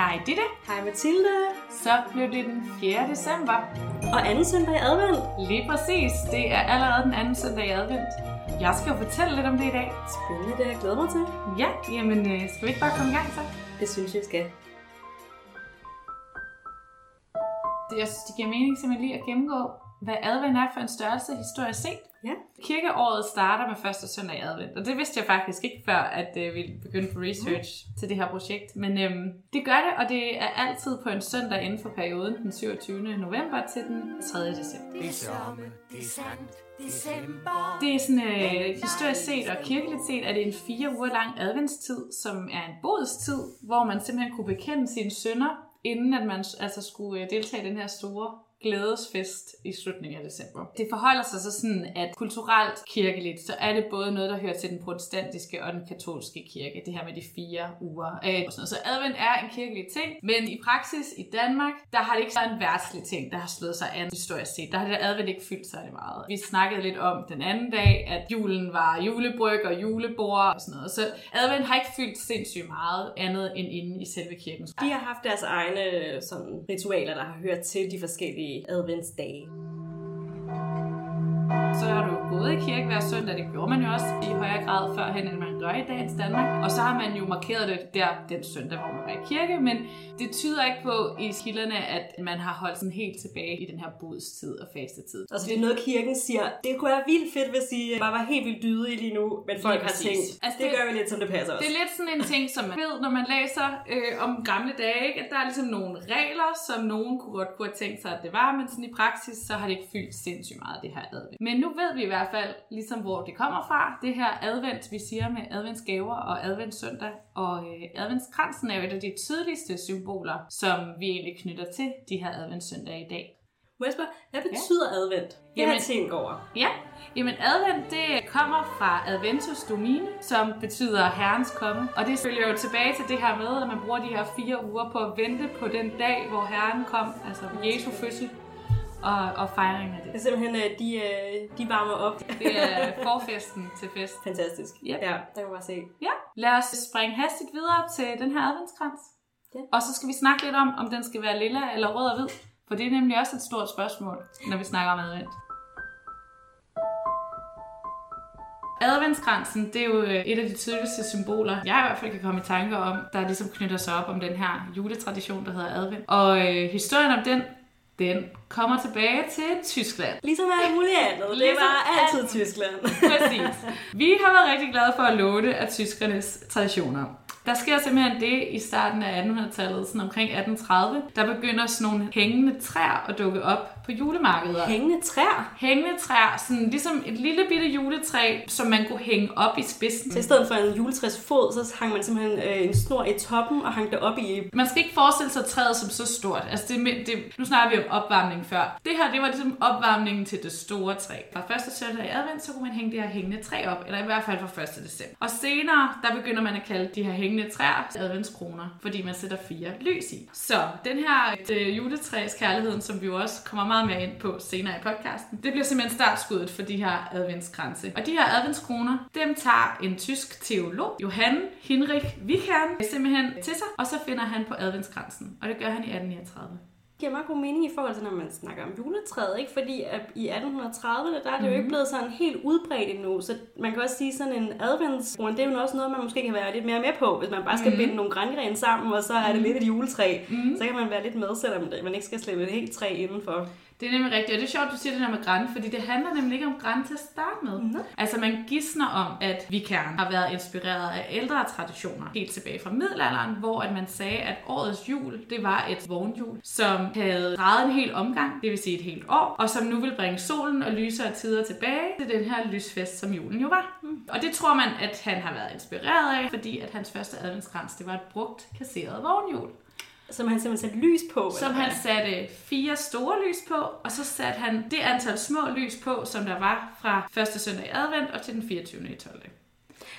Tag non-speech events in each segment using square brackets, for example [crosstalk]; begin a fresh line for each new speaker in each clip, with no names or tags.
Hej Ditte.
Hej Mathilde.
Så blev det den 4. december.
Og anden søndag i advent.
Lige præcis. Det er allerede den anden søndag i advent. Jeg skal jo fortælle lidt om det i dag.
Spændende, det jeg glædet mig til.
Ja, jamen øh, skal vi ikke bare komme i gang så?
Det synes jeg, skal.
Jeg synes, det giver mening simpelthen lige at gennemgå, hvad advent er for en størrelse historisk set.
Ja.
Kirkeåret starter med første søndag i advent, og det vidste jeg faktisk ikke før, at øh, vi begyndte på research mm. til det her projekt. Men øhm, det gør det, og det er altid på en søndag inden for perioden, den 27. november til den 3. december.
Det er somme, det er sandt, december.
Det er sådan, øh, historisk set og kirkeligt set, er det en fire uger lang adventstid, som er en bodstid, hvor man simpelthen kunne bekende sine sønder, inden at man altså skulle øh, deltage i den her store glædesfest i slutningen af december. Det forholder sig så sådan, at kulturelt kirkeligt, så er det både noget, der hører til den protestantiske og den katolske kirke, det her med de fire uger. Øh, og sådan noget. Så advent er en kirkelig ting, men i praksis i Danmark, der har det ikke været en værtslig ting, der har slået sig an historisk set. Der har det advent ikke fyldt særlig meget. Vi snakkede lidt om den anden dag, at julen var julebryg og julebord og sådan noget. Så advent har ikke fyldt sindssygt meget andet end inde i selve kirken.
De har haft deres egne sådan, ritualer, der har hørt til de forskellige adventsdage.
Så har du gået i kirke hver søndag, det gjorde man jo også i højere grad førhen, end man gør i dagens Danmark. Og så har man jo markeret det der den søndag, hvor man var i kirke, men det tyder ikke på i kilderne, at man har holdt sådan helt tilbage i den her bodstid og fastetid.
Altså det er noget, kirken siger, det kunne være vildt fedt, hvis I bare var helt vildt dyde lige nu, men folk
Lige
har
præcis.
tænkt,
Altså,
det,
det-
det gør vi lidt, som det passer os.
Det er lidt sådan en ting, som man ved, når man læser øh, om gamle dage, ikke? at der er ligesom nogle regler, som nogen kunne godt kunne have tænkt sig, at det var, men sådan i praksis, så har det ikke fyldt sindssygt meget, det her advent. Men nu ved vi i hvert fald, ligesom hvor det kommer fra, det her advent, vi siger med adventsgaver og adventssøndag, og øh, adventskransen er jo et af de tydeligste symboler, som vi egentlig knytter til de her adventssøndage i dag.
Må jeg spørge, hvad betyder ja. advent? Det har
Jamen-
jeg tænkt over.
Ja, jamen advent det kommer fra Adventus Domini, som betyder Herrens komme. Og det følger jo tilbage til det her med, at man bruger de her fire uger på at vente på den dag, hvor Herren kom, altså Jesu fødsel og, og fejringen af
Det
det.
er simpelthen, at de, øh, de varmer op.
Det er forfesten til fest. [laughs]
Fantastisk.
Yep.
Ja, der kan man bare se.
Ja, lad os springe hastigt videre til den her adventskrans.
Ja.
Og så skal vi snakke lidt om, om den skal være lilla eller rød og hvid. For det er nemlig også et stort spørgsmål, når vi snakker om advent. Adventskransen, det er jo øh, et af de tydeligste symboler, jeg i hvert fald kan komme i tanker om, der ligesom knytter sig op om den her juletradition, der hedder advent. Og øh, historien om den, den kommer tilbage til Tyskland.
Ligesom alt muligt andet. Det
Ligesom
var altid
alt-
Tyskland.
Præcis. Vi har været rigtig glade for at låne af tyskernes traditioner. Der sker simpelthen det i starten af 1800-tallet, sådan omkring 1830. Der begynder sådan nogle hængende træer at dukke op på julemarkeder.
Hængende træer.
Hængende træer, sådan ligesom et lille bitte juletræ, som man kunne hænge op i spidsen.
Så i stedet for en juletræs fod, så hang man simpelthen øh, en snor i toppen og hang det op i...
Man skal ikke forestille sig træet som så stort. Altså det, det, nu snakker vi om opvarmning før. Det her, det var ligesom opvarmningen til det store træ. Fra første søndag i advent, så kunne man hænge det her hængende træ op, eller i hvert fald fra 1. december. Og senere, der begynder man at kalde de her hængende træer adventskroner, fordi man sætter fire lys i. Så den her øh, juletræs kærligheden, som vi jo også kommer meget mere ind på senere i podcasten, det bliver simpelthen startskuddet for de her adventskranse. Og de her adventskroner, dem tager en tysk teolog, Johann Hinrich Wichern, simpelthen til sig, og så finder han på adventskransen. Og det gør han i 1839.
Giver meget god mening i forhold til, når man snakker om juletræet, ikke? Fordi at i 1830'erne, der er det jo ikke blevet sådan helt udbredt endnu, så man kan også sige sådan en adventsbrun, det er jo også noget, man måske kan være lidt mere med på, hvis man bare skal binde nogle grængrene sammen, og så er det lidt et juletræ, så kan man være lidt med, selvom det- man ikke skal slippe et helt træ indenfor.
Det er nemlig rigtigt, og det er sjovt, du siger det der med græn, fordi det handler nemlig ikke om græn til at starte med.
Nå.
Altså man gidsner om, at vikaren har været inspireret af ældre traditioner, helt tilbage fra middelalderen, hvor at man sagde, at årets jul, det var et vognhjul, som havde drejet en hel omgang, det vil sige et helt år, og som nu vil bringe solen og lysere tider tilbage til den her lysfest, som julen jo var. Mm. Og det tror man, at han har været inspireret af, fordi at hans første adventskrans, det var et brugt, kasseret vognhjul.
Som han simpelthen satte lys på.
Som han satte fire store lys på, og så satte han det antal små lys på, som der var fra første søndag i advent og til den 24. i 12.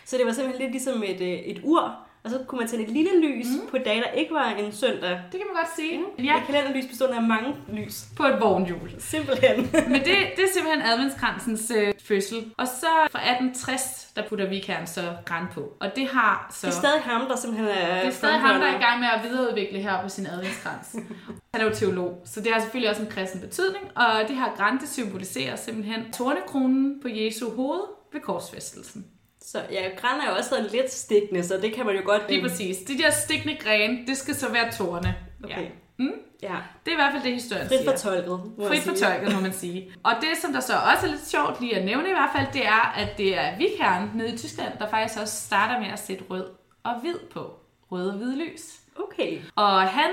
Så det var simpelthen lidt ligesom et, øh, et ur, Og så kunne man tænde et lille lys mm. på dage, der ikke var en søndag.
Det kan man godt sige.
Ja.
Ja,
Et kalenderlys bestående af mange lys.
på et vognhjul.
Simpelthen. [laughs]
Men det, det er simpelthen adventskransens øh, fødsel. Og så fra 1860, der putter vikaren så græn på. Og det har så...
Det er stadig ham, der simpelthen er
det er stadig ham, der er i gang med at videreudvikle her på sin adventskrans. [laughs] Han er jo teolog, så det har selvfølgelig også en kristen betydning. Og det her græn, det symboliserer simpelthen tornekronen på Jesu hoved ved korsfæstelsen.
Så ja, græn er jo også lidt stikkende, så det kan man jo godt...
Lige præcis. De der stikkende grene, det skal så være tårne.
Okay.
Ja. Mm?
Ja,
Det er i hvert fald det, historien
frit
siger.
fortolket.
Frit fortolket, må man sige. Og det, som der så også er lidt sjovt lige at nævne i hvert fald, det er, at det er vikherren nede i Tyskland, der faktisk også starter med at sætte rød og hvid på. Rød og hvid lys.
Okay.
Og han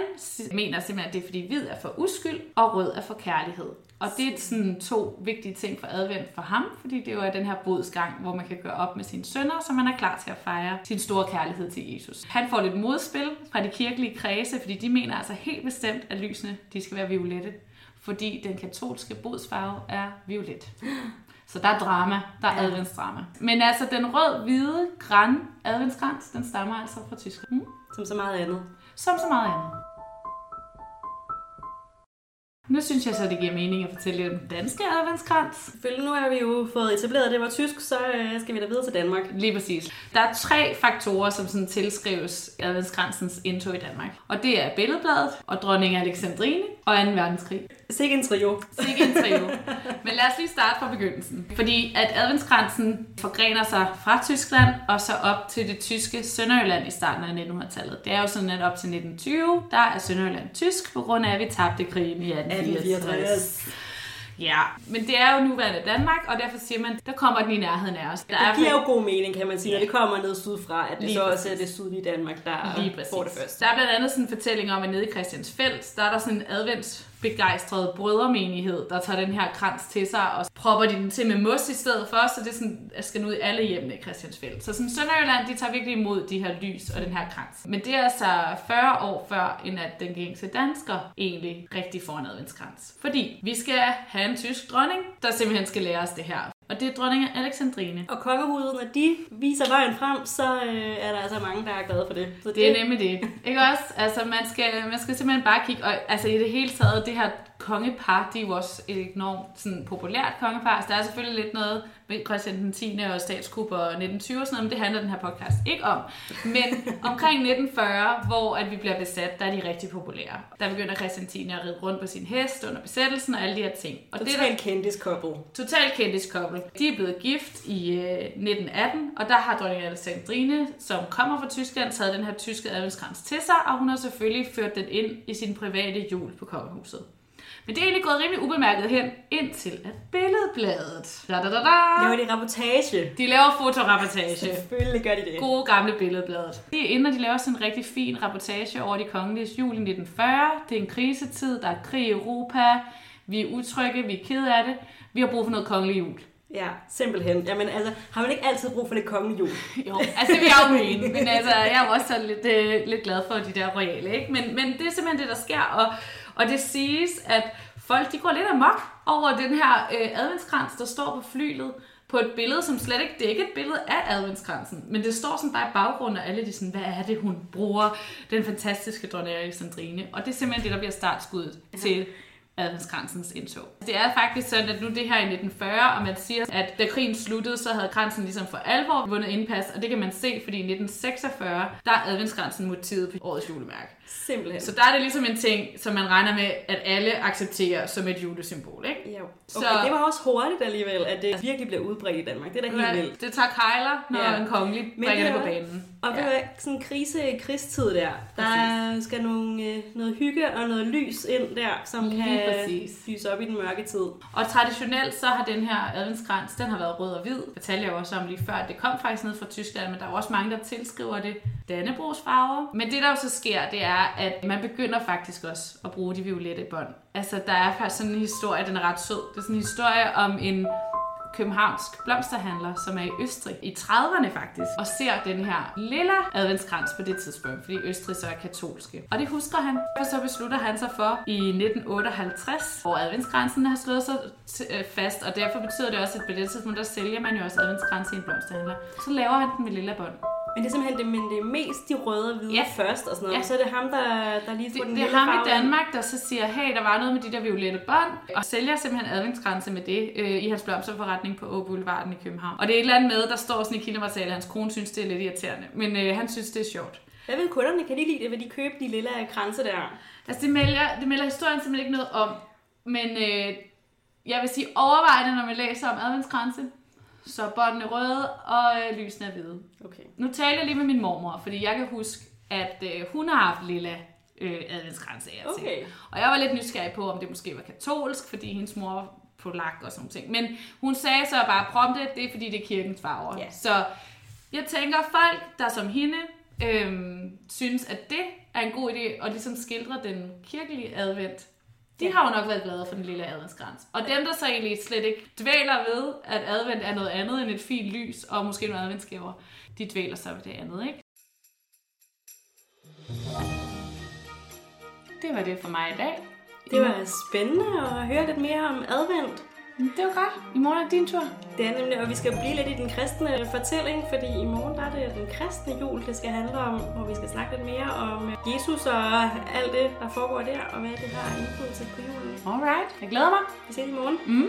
mener simpelthen, at det er fordi hvid er for uskyld, og rød er for kærlighed. Og det er sådan to vigtige ting for advent for ham, fordi det jo er den her bodsgang, hvor man kan gøre op med sine sønner, så man er klar til at fejre sin store kærlighed til Jesus. Han får lidt modspil fra de kirkelige kredse, fordi de mener altså helt bestemt, at lysene de skal være violette, fordi den katolske bodsfarve er violet. Så der er drama, der er
Ja.
adventsdrama. Men altså, den rød-hvide græn adventskrans, den stammer altså fra Tyskland. Mm.
Som så meget andet.
Som så meget andet. Nu synes jeg så, det giver mening at fortælle lidt om den danske adventskrans.
Selvfølgelig, nu har vi jo fået etableret, at det var tysk, så øh, skal vi da videre til Danmark.
Lige præcis. Der er tre faktorer, som sådan tilskrives adventskransens indtog i Danmark. Og det er billedbladet og dronning Alexandrine og 2. verdenskrig.
Sikke en trio.
Sikke en trio. Men lad os lige starte fra begyndelsen. Fordi at adventskransen forgrener sig fra Tyskland og så op til det tyske Sønderjylland i starten af 1900-tallet. Det er jo sådan, at op til 1920, der er Sønderjylland tysk, på grund af, at vi tabte krigen i 1864. Ja, men det er jo nuværende Danmark, og derfor siger man, der kommer den i nærheden af os. Der
Det giver jo god mening, kan man sige, når det kommer ned sydfra, at det
Lige
så også
præcis.
er det sydlige Danmark, der
Lige præcis.
får det først.
Der er blandt andet sådan en fortælling om, at nede i Christiansfeld, der er der sådan en begejstret brødremenighed, der tager den her krans til sig, og propper de den til med mos i stedet for, så det er sådan, at skal ud i alle hjemmene i Christiansfeld. Så sådan Sønderjylland, de tager virkelig imod de her lys og den her krans. Men det er altså 40 år før, end at den gængse dansker egentlig rigtig får en adventskrans. Fordi vi skal have en tysk dronning, der simpelthen skal lære os det her. Og det er dronning Alexandrine.
Og kongehuset, når de viser vejen frem, så øh, er der altså mange, der er glade for det. Så
Det er nemlig det. Ikke også? Altså, man skal, man skal simpelthen bare kigge, og altså i det hele taget, det her kongepar, de er jo også et enormt sådan, populært kongepar. Så der er selvfølgelig lidt noget med Christian den 10. og statskup og 1920 og sådan noget, men det handler den her podcast ikke om. Men omkring 1940, hvor at vi bliver besat, der er de rigtig populære. Der begynder Christian 10. at ride rundt på sin hest under besættelsen og alle de her ting. Og det er der
Totalt kendiskobbel.
Totalt kendiskobbel. De er blevet gift i øh, 1918, og der har dronning Alexandrine, som kommer fra Tyskland, taget den her tyske adventskrans til sig, og hun har selvfølgelig ført den ind i sin private jul på kongehuset. Men det er egentlig gået rimelig ubemærket hen, indtil at billedbladet. Da, da, da, da.
Laver de rapportage?
De laver fotoreportage.
Selvfølgelig gør de det.
Gode gamle billedbladet. De er inde, og de laver sådan en rigtig fin reportage over de kongeliges jul i 1940. Det er en krisetid, der er krig i Europa. Vi er utrygge, vi er ked af det. Vi har brug for noget kongelig jul.
Ja, simpelthen. Jamen altså, har man ikke altid brug for det kongelige jul? [laughs]
Jo, altså det vil jeg jo mene, men altså, jeg er jo også sådan lidt, øh, lidt glad for de der royale, ikke? Men, men det er simpelthen det, der sker, og, og det siges, at folk de går lidt amok over den her øh, adventskrans, der står på flylet, på et billede, som slet ikke, det er ikke et billede af adventskransen, men det står sådan bare i baggrunden, og alle de sådan, hvad er det, hun bruger, den fantastiske dronning Alexandrine, og det er simpelthen det, der bliver startskuddet ja. til adventskransens indtog. Det er faktisk sådan, at nu det her i 1940, og man siger, at da krigen sluttede, så havde kransen ligesom for alvor vundet indpas, og det kan man se, fordi i 1946, der er adventskransen motivet på årets julemærke.
Simpelthen.
Så der er det ligesom en ting, som man regner med, at alle accepterer som et julesymbol, ikke?
Jo.
Så-
Okay, det var også hurtigt alligevel, at det virkelig bliver udbredt i Danmark. Det er da helt vildt.
Det tager kejler, når
Ja.
ja. en kongelig bringer det
det
på banen.
Og ved du hvad, sådan en krise krigstid der, der skal nogle, øh, noget hygge og noget lys ind der, som
Lige
kan
præcis.
lyse op i den mørke tid.
Og traditionelt så har den her adventskrans, den har været rød og hvid. Det fortalte jeg også om lige før. Det kom faktisk ned fra Tyskland, men der er også mange, der tilskriver det Dannebrogs farver. Men det der jo så sker, det er, at man begynder faktisk også at bruge de violette bånd. Altså der er faktisk sådan en historie, den er ret sød. Det er sådan en historie om en københavnsk blomsterhandler, som er i Østrig i 30'erne faktisk, og ser den her lille adventskrans på det tidspunkt, fordi Østrig så er katolske. Og det husker han, og så beslutter han sig for i 1958, hvor adventskransen har slået sig t- øh, fast, og derfor betyder det også, at på det tidspunkt, der sælger man jo også adventskranse i en blomsterhandler. Så laver han den med lille bånd.
Men det er simpelthen det, men det er mest de røde og hvide
Ja.
først og sådan noget.
Ja.
Så er det ham, der, der lige får
Det,
den
det er ham
farve
i. Danmark, der så siger, hey, der var noget med de der violette bånd, og sælger simpelthen adventsgrænse med det øh, i hans blomsterforretning på Å Boulevarden i København. Og det er et eller andet med, der står sådan i kindermateriale, at hans kone synes, det er lidt irriterende, men øh, han synes, det er sjovt.
Hvad vil kunderne? Kan de lide det? Vil de købe de lille kranse der?
Altså, det melder, det melder historien simpelthen ikke noget om, men øh, jeg vil sige overvejende, når man læser om adventsgrænse, så er båndene røde, og øh, lysene er hvide.
Okay.
Nu taler jeg lige med min mormor, fordi jeg kan huske, at øh, hun har haft lille øh, adventskrans af og til.
Okay.
Og jeg var lidt nysgerrig på, om det måske var katolsk, fordi hendes mor var polak og sådan ting. Men hun sagde så bare prompte, at det er fordi, det er kirkens farver.
Ja.
Så jeg tænker, folk, der som hende, øhm, synes, at det er en god idé, og ligesom skildre den kirkelige advent, de
Ja.
har jo nok været glade for den lille adventskrans. Og dem, der så egentlig slet ikke dvæler ved, at advent er noget andet end et fint lys, og måske nogle adventsgaver, de dvæler så ved det andet, ikke? Det var det for mig i dag.
Det var spændende at høre lidt mere om advent.
Det var godt. I morgen er din tur.
Det er nemlig, og vi skal blive lidt i den kristne fortælling, fordi i morgen der er det den kristne jul, det skal handle om, hvor vi skal snakke lidt mere om Jesus og alt det, der foregår der, og hvad det har indflydelse på julen.
Alright. Jeg glæder mig.
Vi ses i morgen.
Mm.